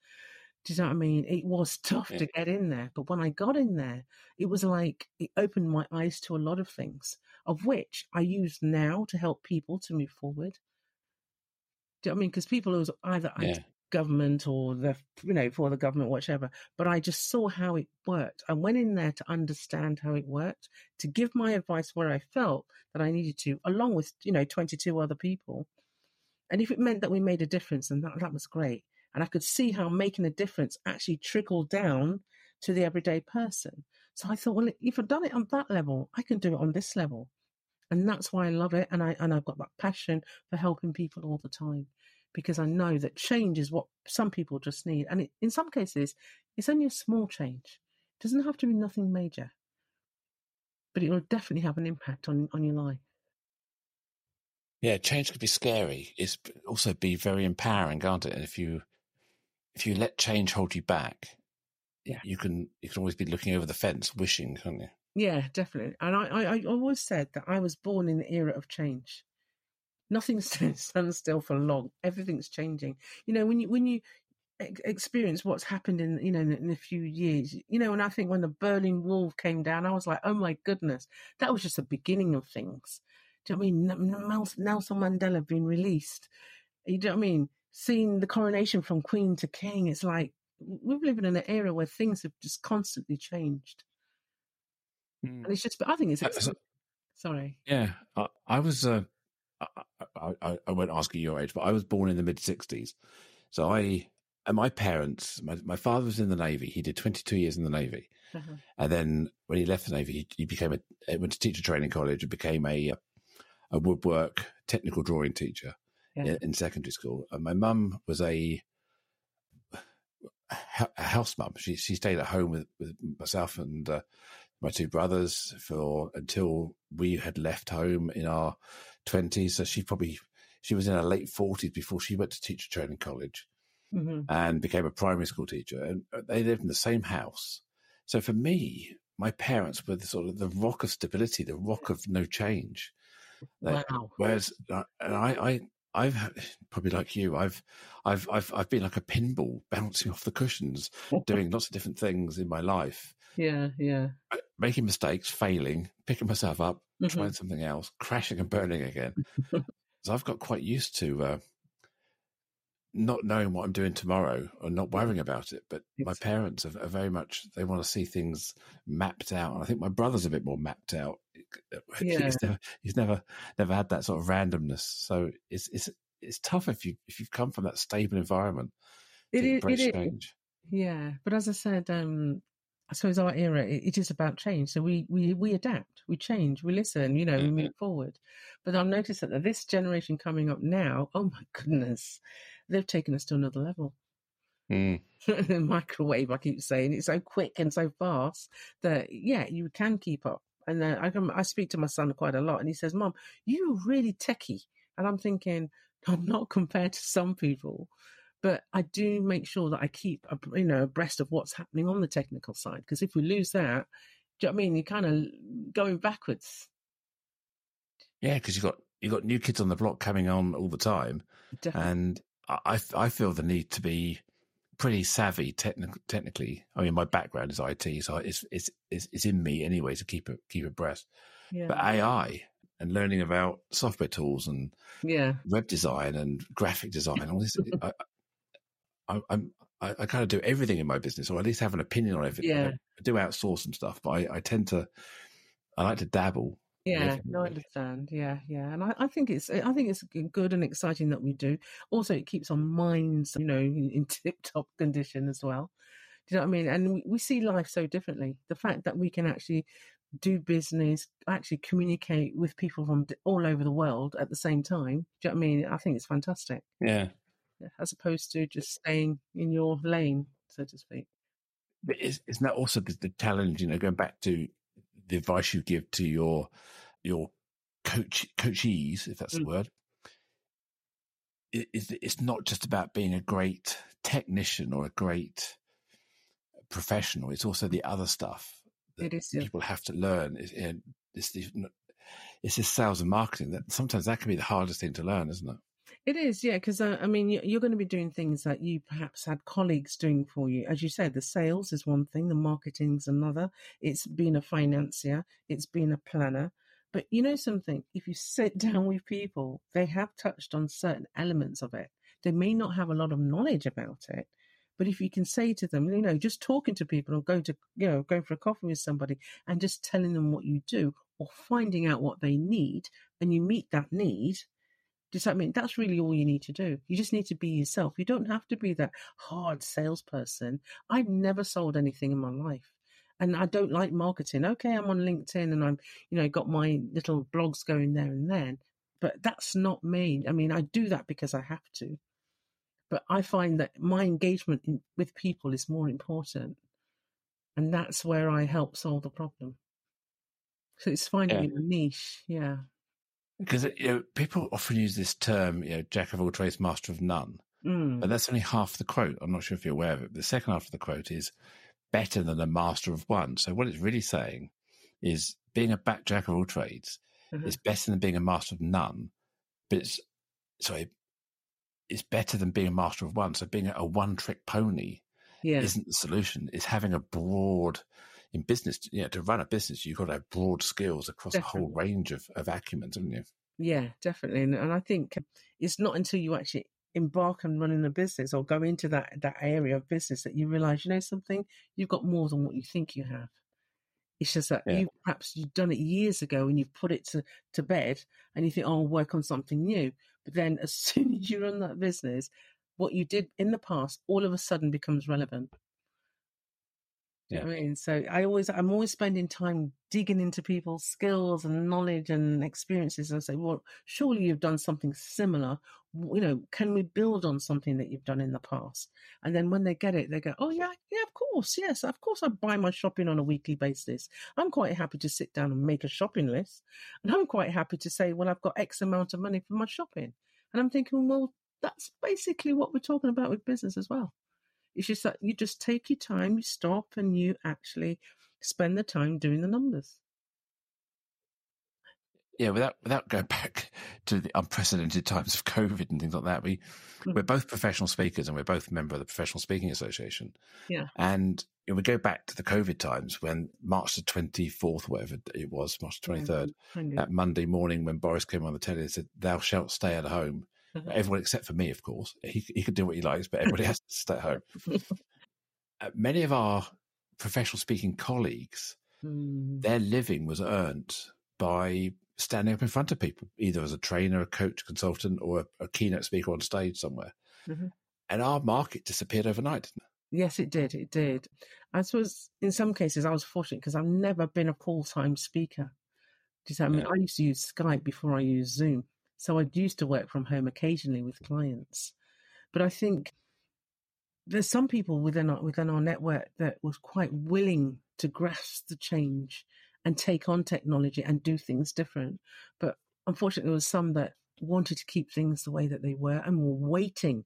Do you know what I mean? It was tough yeah. to get in there, but when I got in there, it was like it opened my eyes to a lot of things, of which I use now to help people to move forward. Do you know what I mean? Because people who either yeah government or the you know for the government whatever but i just saw how it worked. I went in there to understand how it worked to give my advice where i felt that i needed to along with you know 22 other people. And if it meant that we made a difference then that, that was great. And i could see how making a difference actually trickled down to the everyday person. So i thought well if i've done it on that level i can do it on this level. And that's why i love it and i and i've got that passion for helping people all the time because I know that change is what some people just need. And it, in some cases, it's only a small change. It doesn't have to be nothing major, but it will definitely have an impact on, on your life. Yeah, change could be scary. It's also be very empowering, can't it? And if you if you let change hold you back, yeah, you can you can always be looking over the fence, wishing, can't you? Yeah, definitely. And I, I, I always said that I was born in the era of change nothing stands still for long. Everything's changing. You know, when you when you experience what's happened in you know in, in, a few years, you know, and I think when the Berlin Wall came down, I was like, oh my goodness, that was just the beginning of things. Do you know what I mean? Nelson Mandela being released. You know what I mean? Seeing the coronation from Queen to King, it's like we're living in an era where things have just constantly changed. Mm. And it's just, but I think it's. Sorry. Yeah, I, I was. Uh, I, I, I won't ask you your age, but I was born in the mid 60s. So I, and my parents, my, my father was in the Navy. He did 22 years in the Navy. Uh-huh. And then when he left the Navy, he, he became a, went to teacher training college and became a, a woodwork technical drawing teacher yeah. in, in, secondary school. And my mum was a, a house mum. She, she stayed at home with, with myself and, uh, my two brothers for until we had left home in our 20s. So she probably, she was in her late 40s before she went to teacher training college mm-hmm. and became a primary school teacher. And uh, they lived in the same house. So for me, my parents were the sort of the rock of stability, the rock of no change. Wow. Whereas, uh, and I, I, I've probably like you. I've, I've, I've, I've been like a pinball bouncing off the cushions, doing lots of different things in my life. Yeah, yeah. Making mistakes, failing, picking myself up, mm-hmm. trying something else, crashing and burning again. so I've got quite used to uh, not knowing what I'm doing tomorrow or not worrying about it. But exactly. my parents are, are, very much they want to see things mapped out. And I think my brother's a bit more mapped out. Yeah. he's, never, he's never never had that sort of randomness. So it's it's it's tough if you if you've come from that stable environment. It is, it is. Yeah, but as I said, um, I suppose our era it, it is about change. So we we we adapt, we change, we listen. You know, mm-hmm. we move forward. But I've noticed that this generation coming up now, oh my goodness, they've taken us to another level. Mm. microwave, I keep saying, it's so quick and so fast that yeah, you can keep up. And uh, I can, I speak to my son quite a lot, and he says, "Mom, you're really techie," and I'm thinking, I'm not compared to some people, but I do make sure that I keep you know abreast of what's happening on the technical side because if we lose that, do you know what I mean? You're kind of going backwards. Yeah, because you've got you've got new kids on the block coming on all the time, Definitely. and I, I feel the need to be pretty savvy techni- technically. I mean, my background is IT, so it's it's it's, it's in me anyway to keep it keep abreast. Yeah. But AI and learning about software tools and yeah, web design and graphic design, all this. I, I, I'm I, I, kind of do everything in my business, or at least have an opinion on everything. Yeah. I do outsource some stuff, but I, I tend to I like to dabble yeah, no, I understand. Yeah, yeah, and I, I, think it's I think it's good and exciting that we do. Also, it keeps our minds, you know, in tip top condition as well. Do you know what I mean? And we, we see life so differently. The fact that we can actually do business, actually communicate with people from all over the world at the same time. Do you know what I mean? I think it's fantastic. Yeah. As opposed to just staying in your lane, so to speak. But isn't that also the, the challenge? You know, going back to the advice you give to your your coach coachees, if that's mm. the word, it, it's not just about being a great technician or a great professional. It's also the other stuff that is, yeah. people have to learn. It's, it's, it's this sales and marketing that sometimes that can be the hardest thing to learn, isn't it? It is, yeah, because uh, I mean, you're going to be doing things that you perhaps had colleagues doing for you. As you said, the sales is one thing, the marketing's another. It's being a financier, it's being a planner. But you know something? If you sit down with people, they have touched on certain elements of it. They may not have a lot of knowledge about it, but if you can say to them, you know, just talking to people or going to, you know, going for a coffee with somebody and just telling them what you do or finding out what they need and you meet that need, does that mean that's really all you need to do? You just need to be yourself. You don't have to be that hard salesperson. I've never sold anything in my life. And I don't like marketing. Okay, I'm on LinkedIn and I'm, you know, got my little blogs going there and then, but that's not me. I mean, I do that because I have to. But I find that my engagement in, with people is more important. And that's where I help solve the problem. So it's finding yeah. a niche. Yeah. Because you know, people often use this term, you know, jack of all trades, master of none. Mm. But that's only half the quote. I'm not sure if you're aware of it. The second half of the quote is better than a master of one. So what it's really saying is being a back jack of all trades mm-hmm. is better than being a master of none. But it's sorry, it's better than being a master of one. So being a one trick pony yeah. isn't the solution. It's having a broad in business, you know, to run a business, you've got to have broad skills across definitely. a whole range of, of acumen, haven't you? Yeah, definitely. And, and I think it's not until you actually embark on running a business or go into that, that area of business that you realize, you know, something, you've got more than what you think you have. It's just that yeah. you perhaps you've done it years ago and you've put it to, to bed and you think, oh, I'll work on something new. But then as soon as you run that business, what you did in the past all of a sudden becomes relevant. Yeah. I mean, so I always, I'm always spending time digging into people's skills and knowledge and experiences. And say, well, surely you've done something similar. You know, can we build on something that you've done in the past? And then when they get it, they go, oh yeah, yeah, of course, yes, of course. I buy my shopping on a weekly basis. I'm quite happy to sit down and make a shopping list, and I'm quite happy to say, well, I've got X amount of money for my shopping. And I'm thinking, well, that's basically what we're talking about with business as well. It's just that you just take your time, you stop, and you actually spend the time doing the numbers. yeah, without without going back to the unprecedented times of COVID and things like that, we Mm. we're both professional speakers and we're both a member of the Professional Speaking Association. Yeah. and we go back to the COVID times when March the twenty fourth, whatever it was, March twenty third, Kind of. that Monday morning when Boris came on the telly and said, "Thou shalt stay at home." Everyone except for me, of course. He he could do what he likes, but everybody has to stay at home. Uh, many of our professional speaking colleagues Mm. their living was earned by standing up in front of people, either as a trainer, a coach, consultant, or a, a keynote speaker on stage somewhere. Mhm. And our market disappeared overnight. didn't it? Yes, it did. It did. I suppose in some cases I was fortunate because I've never been a full time speaker. Do you what I mean? Yeah. I used to use Skype before I used Zoom. So I used to work from home occasionally with clients. But I think there's some people within our, within our network that was quite willing to grasp the change and take on technology and do things different. But unfortunately, there was some that wanted to keep things the way that they were and were waiting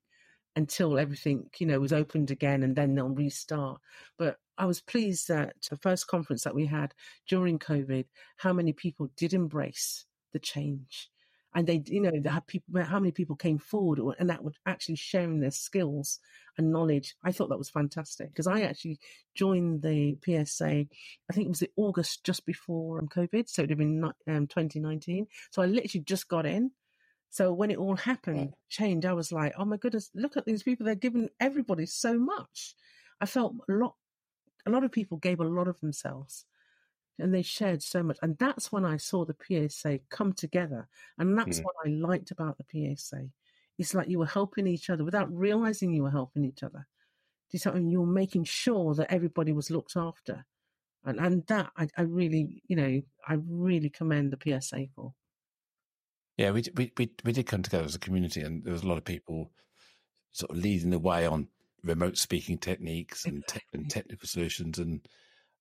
until everything, you know, was opened again and then they'll restart. But I was pleased that the first conference that we had during COVID, how many people did embrace the change. And they, you know, they people, how many people came forward and that would actually sharing their skills and knowledge. I thought that was fantastic because I actually joined the PSA, I think it was the August just before um, COVID. So it would have been um, 2019. So I literally just got in. So when it all happened, change, I was like, oh my goodness, look at these people. They're giving everybody so much. I felt a lot, a lot of people gave a lot of themselves and they shared so much. And that's when I saw the PSA come together. And that's Mm. what I liked about the PSA. It's like you were helping each other without realizing you were helping each other. Do you see what I mean? You were making sure that everybody was looked after. And and that I, I really, you know, I really commend the PSA for. Yeah, we, we we we did come together as a community, and there was a lot of people sort of leading the way on remote speaking techniques and, te- and technical solutions. And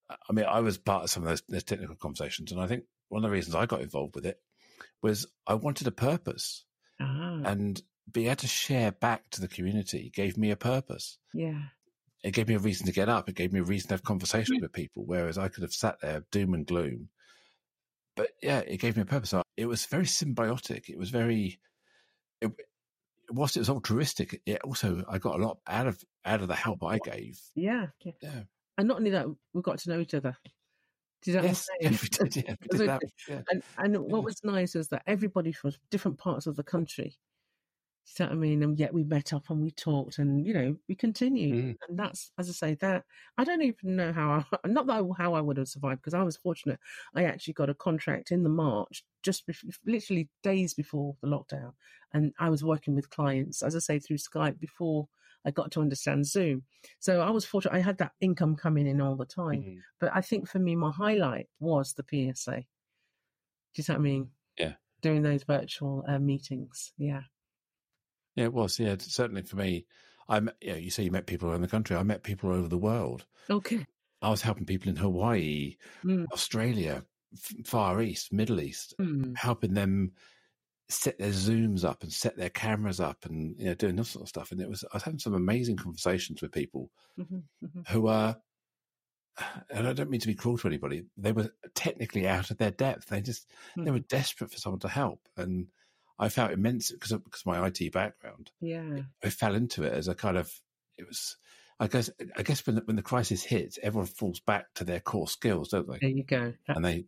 I mean, I was part of some of those, those technical conversations, and I think one of the reasons I got involved with it was I wanted a purpose, Ah, and being able to share back to the community gave me a purpose. yeah. It gave me a reason to get up. It gave me a reason to have conversation with people, whereas I could have sat there doom and gloom. But yeah, it gave me a purpose. It was very symbiotic. It was very, it, whilst it was altruistic, it also I got a lot out of out of the help I gave. Yeah. yeah. Yeah. And not only that, we got to know each other. You know Yes, yeah, we did. Yeah, we did that. Yeah. And, and what was nice was that everybody from different parts of the country. You know what I mean? And yet we met up and we talked and, you know, we continued. Mm. And that's, as I say, that I don't even know how I, not that I, how I would have survived because I was fortunate. I actually got a contract in the March, just literally days before the lockdown. And I was working with clients, as I say, through Skype before I got to understand Zoom. So I was fortunate. I had that income coming in all the time. Mhm. But I think for me, my highlight was the PSA. Do you see what I mean? Yeah. Doing those virtual uh, meetings. Yeah. Yeah, it was. Yeah, certainly for me. I met, yeah, you say you met people around the country. I met people all over the world. Okay. I was helping people in Hawaii, Mm. Australia, F- Far East, Middle East, Mm. helping them set their zooms up and set their cameras up and you know doing this sort of stuff. And it was I was having some amazing conversations with people hmm hmm who are, and I don't mean to be cruel to anybody. They were technically out of their depth. They just they were desperate for someone to help, and I felt immense because of, because of my IT background. Yeah. I fell into it as a kind of it was. I guess I guess when the, when the crisis hits, everyone falls back to their core skills, don't they? There you go. That- and they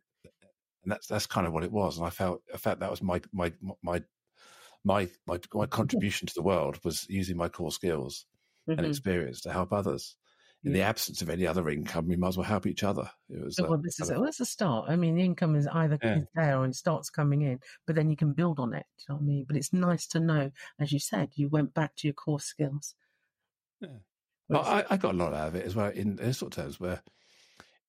and that's that's kind of what it was and i felt i felt that was my my my my my, my contribution to the world was using my core skills and mhm. experience to help others in the absence of any other income we might as well help each other it was So, uh, well, this is it. Well, that's a start. I mean, the income is either Yeah. there or it starts coming in, but then you can build on it. Do you know what I mean? But it's nice to know, as you said, you went back to your core skills. Yeah. Well, I, I got a lot out of it as well in those sort of terms where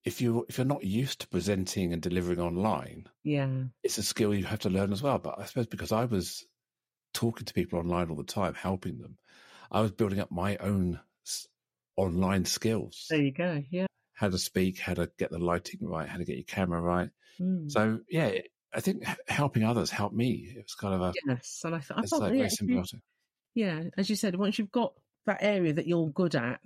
if you if you're not used to presenting and delivering online yeah. it's a skill you have to learn as well. But I suppose because I was talking to people online all the time, helping them, I was building up my own s- online skills. There you go. Yeah. How to speak, how to get the lighting right, how to get your camera right. Mm. So yeah, I think helping others helped me. It was kind of a Yes, and I, th- I thought, like yeah, very symbiotic. yeah, as you said, once you've got that area that you're good at,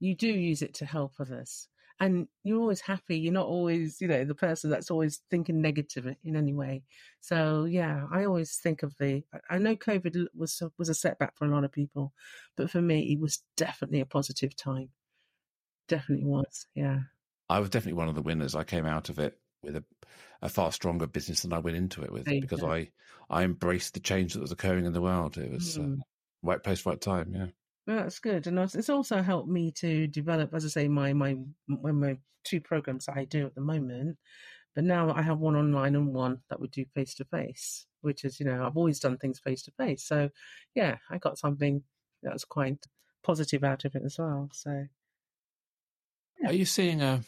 you do use it to help others. And you're always happy. You're not always, you know, the person that's always thinking negative in any way. So yeah, I always think of the. I know COVID was was a setback for a lot of people, but for me, it was definitely a positive time. Definitely was. Yeah. I was definitely one of the winners. I came out of it with a, a far stronger business than I went into it with because go. I I embraced the change that was occurring in the world. It was mm. uh, right place, right time. Yeah. Well, that's good, and it's also helped me to develop, as I say, my my when my two programs that I do at the moment. But now I have one online and one that we do face to face, which is you know I've always done things face to face. So yeah, I got something that was quite positive out of it as well. So yeah. are you seeing a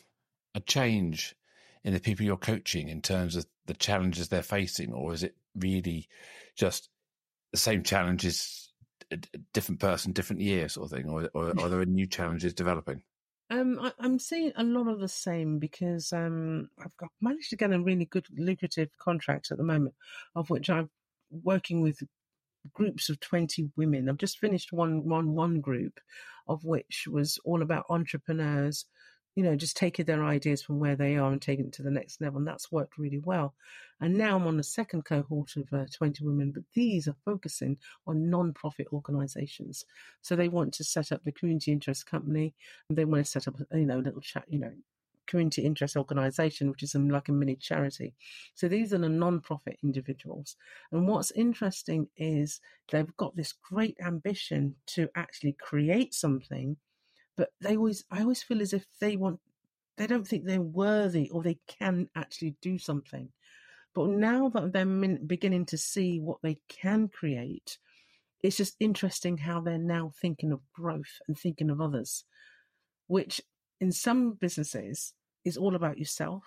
a change in the people you're coaching in terms of the challenges they're facing, or is it really just the same challenges, a different person, different year, sort of thing, or, or are there new challenges developing? Um, I, am seeing a lot of the same because um, I've got managed to get a really good lucrative contract at the moment, of which I'm working with groups of 20 women. I've just finished one one one group, of which was all about entrepreneurs you know, just taking their ideas from where they are and taking it to the next level. And that's worked really well. And now I'm on the second cohort of uh, 20 women, but these are focusing on non-profit organizations. So they want to set up the community interest company and they want to set up, you know, a little chat, you know, community interest organization, which is like a mini charity. So these are the non-profit individuals. And what's interesting is they've got this great ambition to actually create something but they always I always feel as if they want they don't think they're worthy or they can actually do something. But now that they're beginning to see what they can create, it's just interesting how they're now thinking of growth and thinking of others, which in some businesses is all about yourself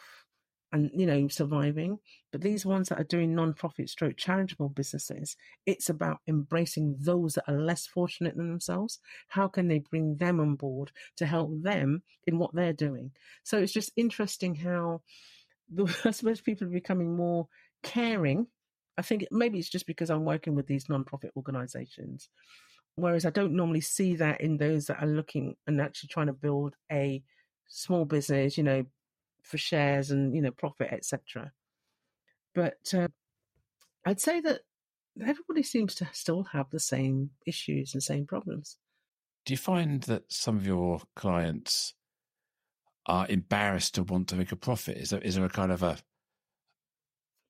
and you know surviving. But these ones that are doing non-profit stroke charitable businesses it's about embracing those that are less fortunate than themselves. How can they bring them on board to help them in what they're doing? So it's just interesting how the, i suppose people are becoming more caring. I think maybe it's just because i'm working with these non-profit organizations whereas i don't normally see that in those that are looking and actually trying to build a small business you know for shares and you know profit etc but uh, i'd say that everybody seems to still have the same issues and same problems do you find that some of your clients are embarrassed to want to make a profit is there is there a kind of a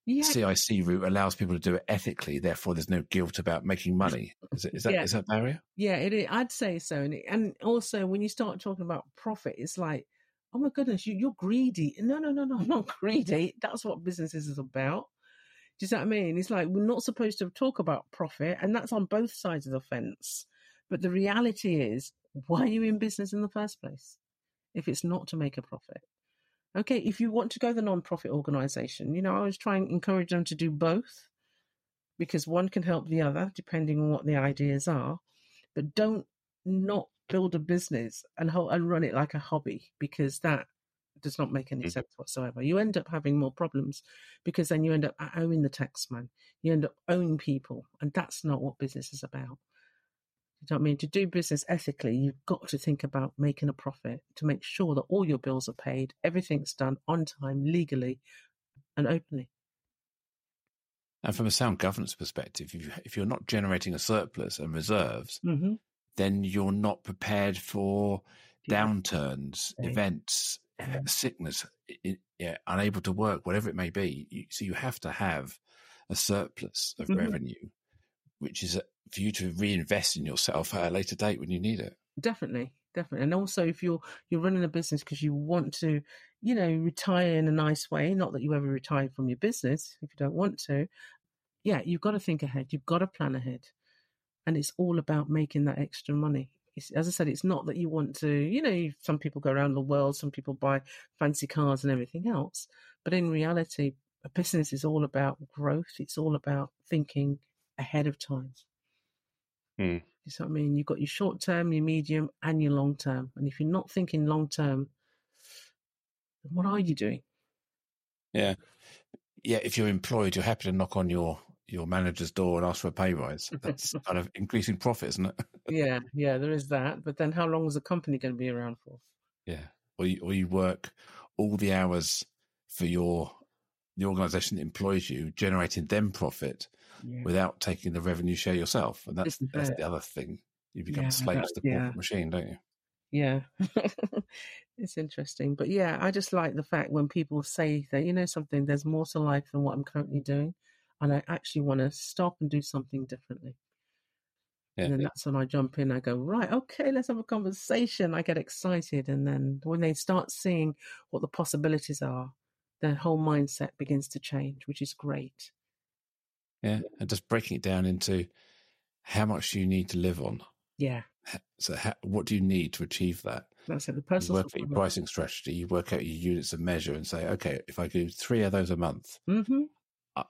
yeah. CIC route allows people to do it ethically. Therefore, there's no guilt about making money. Is, it, is that yeah. is that barrier? Yeah, it is. I'd say so. And, and also, when you start talking about profit, it's like oh my goodness, you, you're greedy. No, no, no, no, I'm not greedy. That's what business is about. Do you see what I mean? It's like we're not supposed to talk about profit, and that's on both sides of the fence. But the reality is, why are you in business in the first place? If it's not to make a profit. Okay, if you want to go the non-profit organization, you know, I was trying to encourage them to do both because one can help the other depending on what the ideas are. But don't not build a business and ho- and run it like a hobby because that does not make any mm-hmm. sense whatsoever. You end up having more problems because then you end up owing the taxman, you end up owing people, and that's not what business is about. You know what I mean? To do business ethically, you've got to think about making a profit to make sure that all your bills are paid, everything's done on time, legally, and openly. And from a sound governance perspective, if you're not generating a surplus and reserves, mm-hmm then you're not prepared for downturns, events, sickness, yeah, unable to work, whatever it may be. so you have to have a surplus of mm-hmm. revenue, which is for you to reinvest in yourself at a later date when you need it. Definitely, definitely, and also if you're you're running a business because you want to, you know, retire in a nice way. Not that you ever retire from your business if you don't want to. Yeah, you've got to think ahead. You've got to plan ahead and it's all about making that extra money. It's, as I said, it's not that you want to, you know, some people go around the world, some people buy fancy cars and everything else, but in reality, a business is all about growth. It's all about thinking ahead of time. Mm. You know what I mean? You've got your short term, your medium, and your long term. And if you're not thinking long term, what are you doing? Yeah. Yeah. If you're employed, you're happy to knock on your your manager's door and ask for a pay rise. That's kind of increasing profit, isn't it? yeah, yeah, there is that. But then how long is the company going to be around for? Yeah. or you, or you work all the hours for your the organisation that employs you, generating them profit Yeah. without taking the revenue share yourself, and that's that's the other thing. You become Yeah, slaves to the yeah. corporate machine, don't you? Yeah. it's interesting. But yeah, I just like the fact when people say that, you know, something, there's more to life than what I'm currently doing. And I actually want to stop and do something differently. Yeah. And then that's when I jump in. I go, right, okay, let's have a conversation. I get excited. And then when they start seeing what the possibilities are, their whole mindset begins to change, which is great. Yeah, and just breaking it down into how much you need to live on. Yeah. So, how, what do you need to achieve that? That's it. The You personal work out your pricing strategy. You work out your units of measure, and say, okay, if I do three of those a month, Mm-hmm.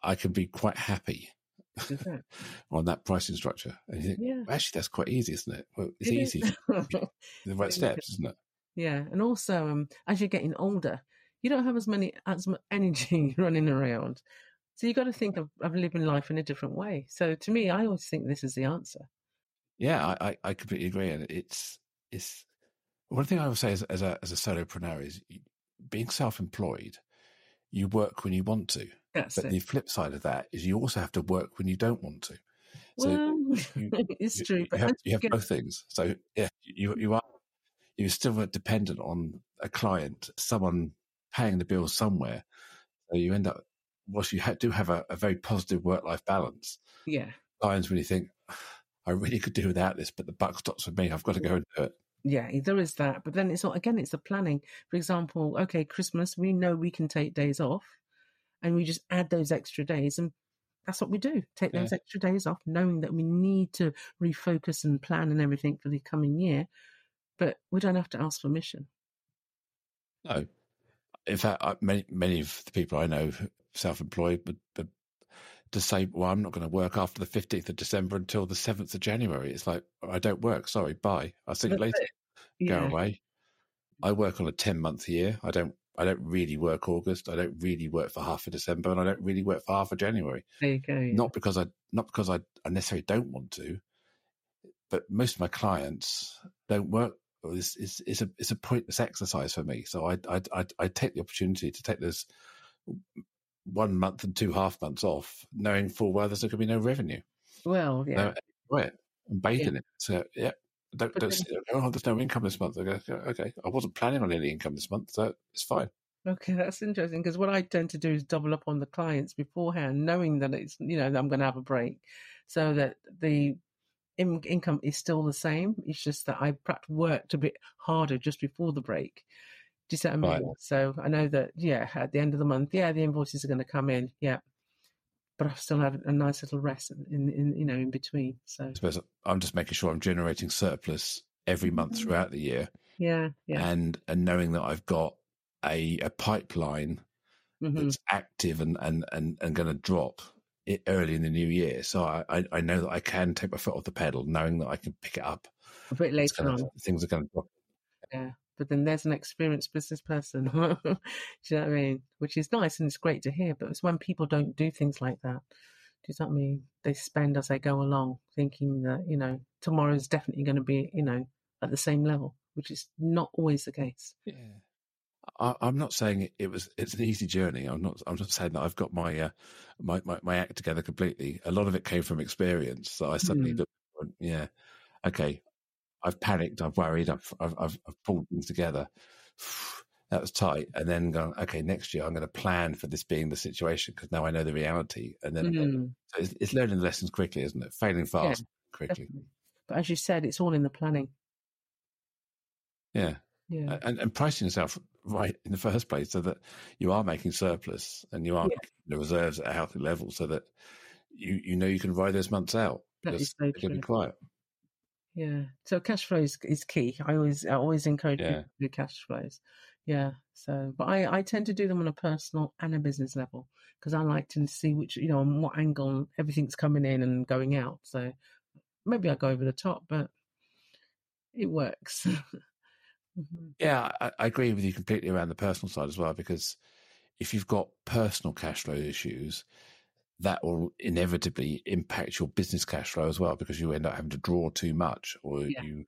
I, can be quite happy on that pricing structure. And you think, Yeah. actually, that's quite easy, isn't it? Well, it's It easy. The right steps, isn't it? Yeah, and also um, as you're getting older, you don't have as many as much energy running around, so you've got to think of, of living life in a different way. So to me, I always think this is the answer. Yeah, I, I, I completely agree, and it's it's one thing I would say as, as a as a solopreneur is being self-employed. You work when you want to, That's but it. the flip side of that is you also have to work when you don't want to. So well, you- it's you, true, you but have, you have get- both things. So yeah, you you are you're still dependent on a client, someone paying the bills somewhere. So you end up, whilst you ha- do have a, a very positive work life balance, yeah, times when you think, ah, I really could do without this, but the buck stops with me. I've got to go and do it. Yeah, there is that. But then it's not again. It's the planning. For example, okay, Christmas, we know we can take days off, and we just add those extra days, and that's what we do. Take those extra days off, knowing that we need to refocus and plan and everything for the coming year. But we don't have to ask permission. No, in fact, I, many many of the people I know, self-employed, but, but to say, well, I'm not going to work after the 15th of December until the 7th of January. It's like, I don't work. Sorry, bye. I'll see you later. It. Go Yeah. away. I work on a 10 month year. I don't, I don't really work August. I don't really work for half of December and I don't really work for half of January. There you go. yeah. Not because I, not because I, I necessarily don't want to, but most of my clients don't work. It's, it's, it's a, it's a pointless exercise for me. So I, I, I, I take the opportunity to take this one month and two half months off, knowing full well there's going to be no revenue. Well, yeah. No, it and bathe in it. So yeah, don't don't oh, there's no income this month. I go, okay, I wasn't planning on any income this month, so it's fine. Okay, that's interesting because what I tend to do is double up on the clients beforehand, knowing that it's you know that I'm going to have a break, so that the in- income is still the same. It's just that I perhaps worked a bit harder just before the break. Do you see what I mean? Right. So I know that yeah, at the end of the month, yeah, the invoices are going to come in, yeah, but I still have a nice little rest in, in you know in between. So I suppose I'm just making sure I'm generating surplus every month Mhm. throughout the year, yeah, yeah, and and knowing that I've got a a pipeline hmm that's active and and and, and going to drop it early in the new year. So I, I know that I can take my foot off the pedal, knowing that I can pick it up. a bit later on. things are going to drop. Yeah. But then there's an experienced business person. do you know what I mean? Which is nice and it's great to hear. But it's when people don't do things like that. Do you know what I mean? They spend as they go along, thinking that, you know, tomorrow's definitely going to be, you know, at the same level, which is not always the case. Yeah. I, I'm not saying it, it was it's an easy journey. I'm not. I'm not saying that I've got my uh, my, my my act together completely. A lot of it came from experience. So I suddenly Mm. looked, yeah, okay, I've panicked, I've worried, I've I've I've, I've pulled things together. That was tight, and then going, okay, next year I'm going to plan for this being the situation because now I know the reality, and then Mm, so it's, it's learning the lessons quickly, isn't it? Failing fast quickly, definitely. But as you said, it's all in the planning. yeah. Yeah. and, and pricing yourself right in the first place so that you are making surplus and you are Yeah. making the reserves at a healthy level so that you you know you can ride those months out. That is so to be true. quiet. Yeah. So cash flow is, is key. I always I always encourage Yeah. people to do cash flows. Yeah. So, but I I tend to do them on a personal and a business level because I like to see which you know on what angle everything's coming in and going out. So maybe I go over the top, but it works. Mhm. Yeah, I, I agree with you completely around the personal side as well because if you've got personal cash flow issues, that will inevitably impact your business cash flow as well because you end up having to draw too much or Yeah. you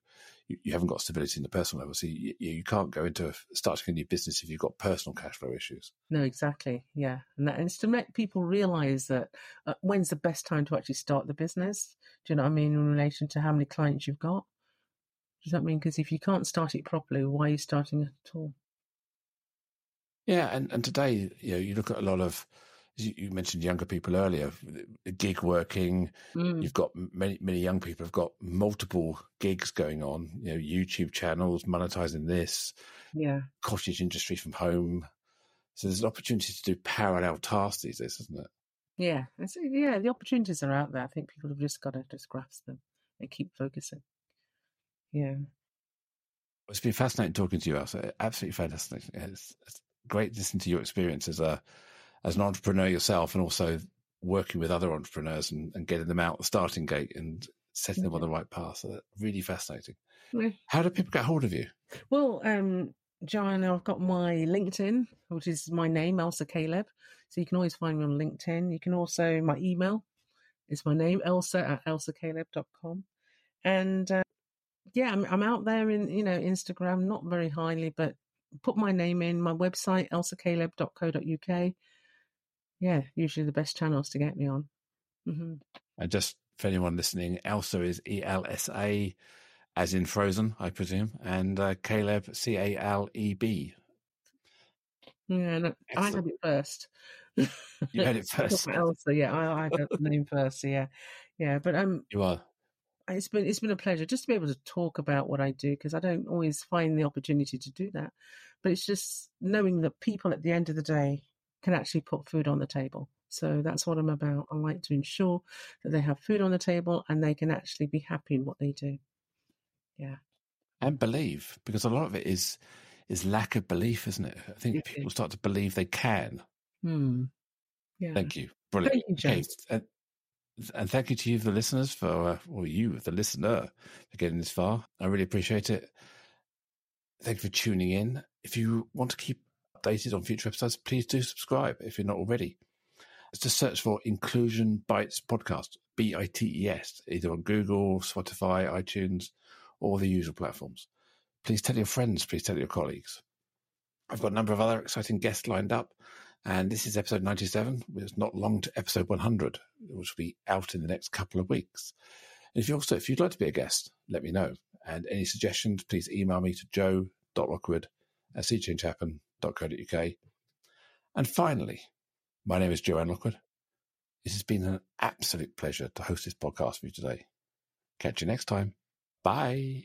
you, haven't got stability in the personal level. So you, you can't go into a, starting a new business if you've got personal cash flow issues. No, exactly. Yeah. And, that, and it's to make people realize that uh, when's the best time to actually start the business. Do you know what I mean? In relation to how many clients you've got. Does that mean? Because if you can't start it properly, why are you starting it at all? Yeah. And, and today, you know, you look at a lot of, you mentioned younger people earlier, gig working. Mm. You've got many many young people have got multiple gigs going on. You know, YouTube channels, monetizing this. Yeah, cottage industry from home. So there's an opportunity to do parallel tasks these days, isn't it? Yeah, so, yeah. The opportunities are out there. I think people have just got to just grasp them and keep focusing. Yeah. It's been fascinating talking to you, Elsa. Absolutely fantastic. It's, it's great listening to your experience as a as an entrepreneur yourself and also working with other entrepreneurs and, and getting them out the starting gate and setting them on the right path. So really fascinating. Yeah. How do people get hold of you? Well, um, John, I've got my LinkedIn, which is my name, Elsa Caleb. So you can always find me on LinkedIn. You can also, my email is my name, Elsa at elsacaleb.com. And uh, yeah, I'm, I'm out there in, you know, Instagram, not very highly, but put my name in my website, elsacaleb.co.uk yeah, usually the best channels to get me on. Mm-hmm. And just for anyone listening, Elsa is E L S A, as in Frozen, I presume, and uh, Caleb C A L E B. Yeah, no, I had it first. You had it first. Elsa, yeah, I, I had the name first. Yeah, yeah, but um, you are. It's been it's been a pleasure just to be able to talk about what I do because I don't always find the opportunity to do that. But it's just knowing that people at the end of the day can actually put food on the table. So that's what I'm about. I like to ensure that they have food on the table and they can actually be happy in what they do. Yeah. And believe, because a lot of it is is lack of belief, isn't it? I think people start to believe they can. Hmm. Yeah. Thank you. Brilliant. Thank you, James. Okay. And, and thank you to you, the listeners, for, uh, or you, the listener, for getting this far. I really appreciate it. Thank you for tuning in. If you want to keep updated on future episodes, please do subscribe if you're not already. Just search for Inclusion Bites Podcast, B I T E S, either on Google, Spotify, iTunes, or the usual platforms. Please tell your friends, please tell your colleagues. I've got a number of other exciting guests lined up, and this is episode 97. It's not long to episode 100, which will be out in the next couple of weeks. And if you also, if you'd like to be a guest, let me know. And any suggestions, please email me to jo.lockwood at seechangehappen www.uk. And finally, my name is Joanne Lockwood. It has been an absolute pleasure to host this podcast for you today. Catch you next time. Bye.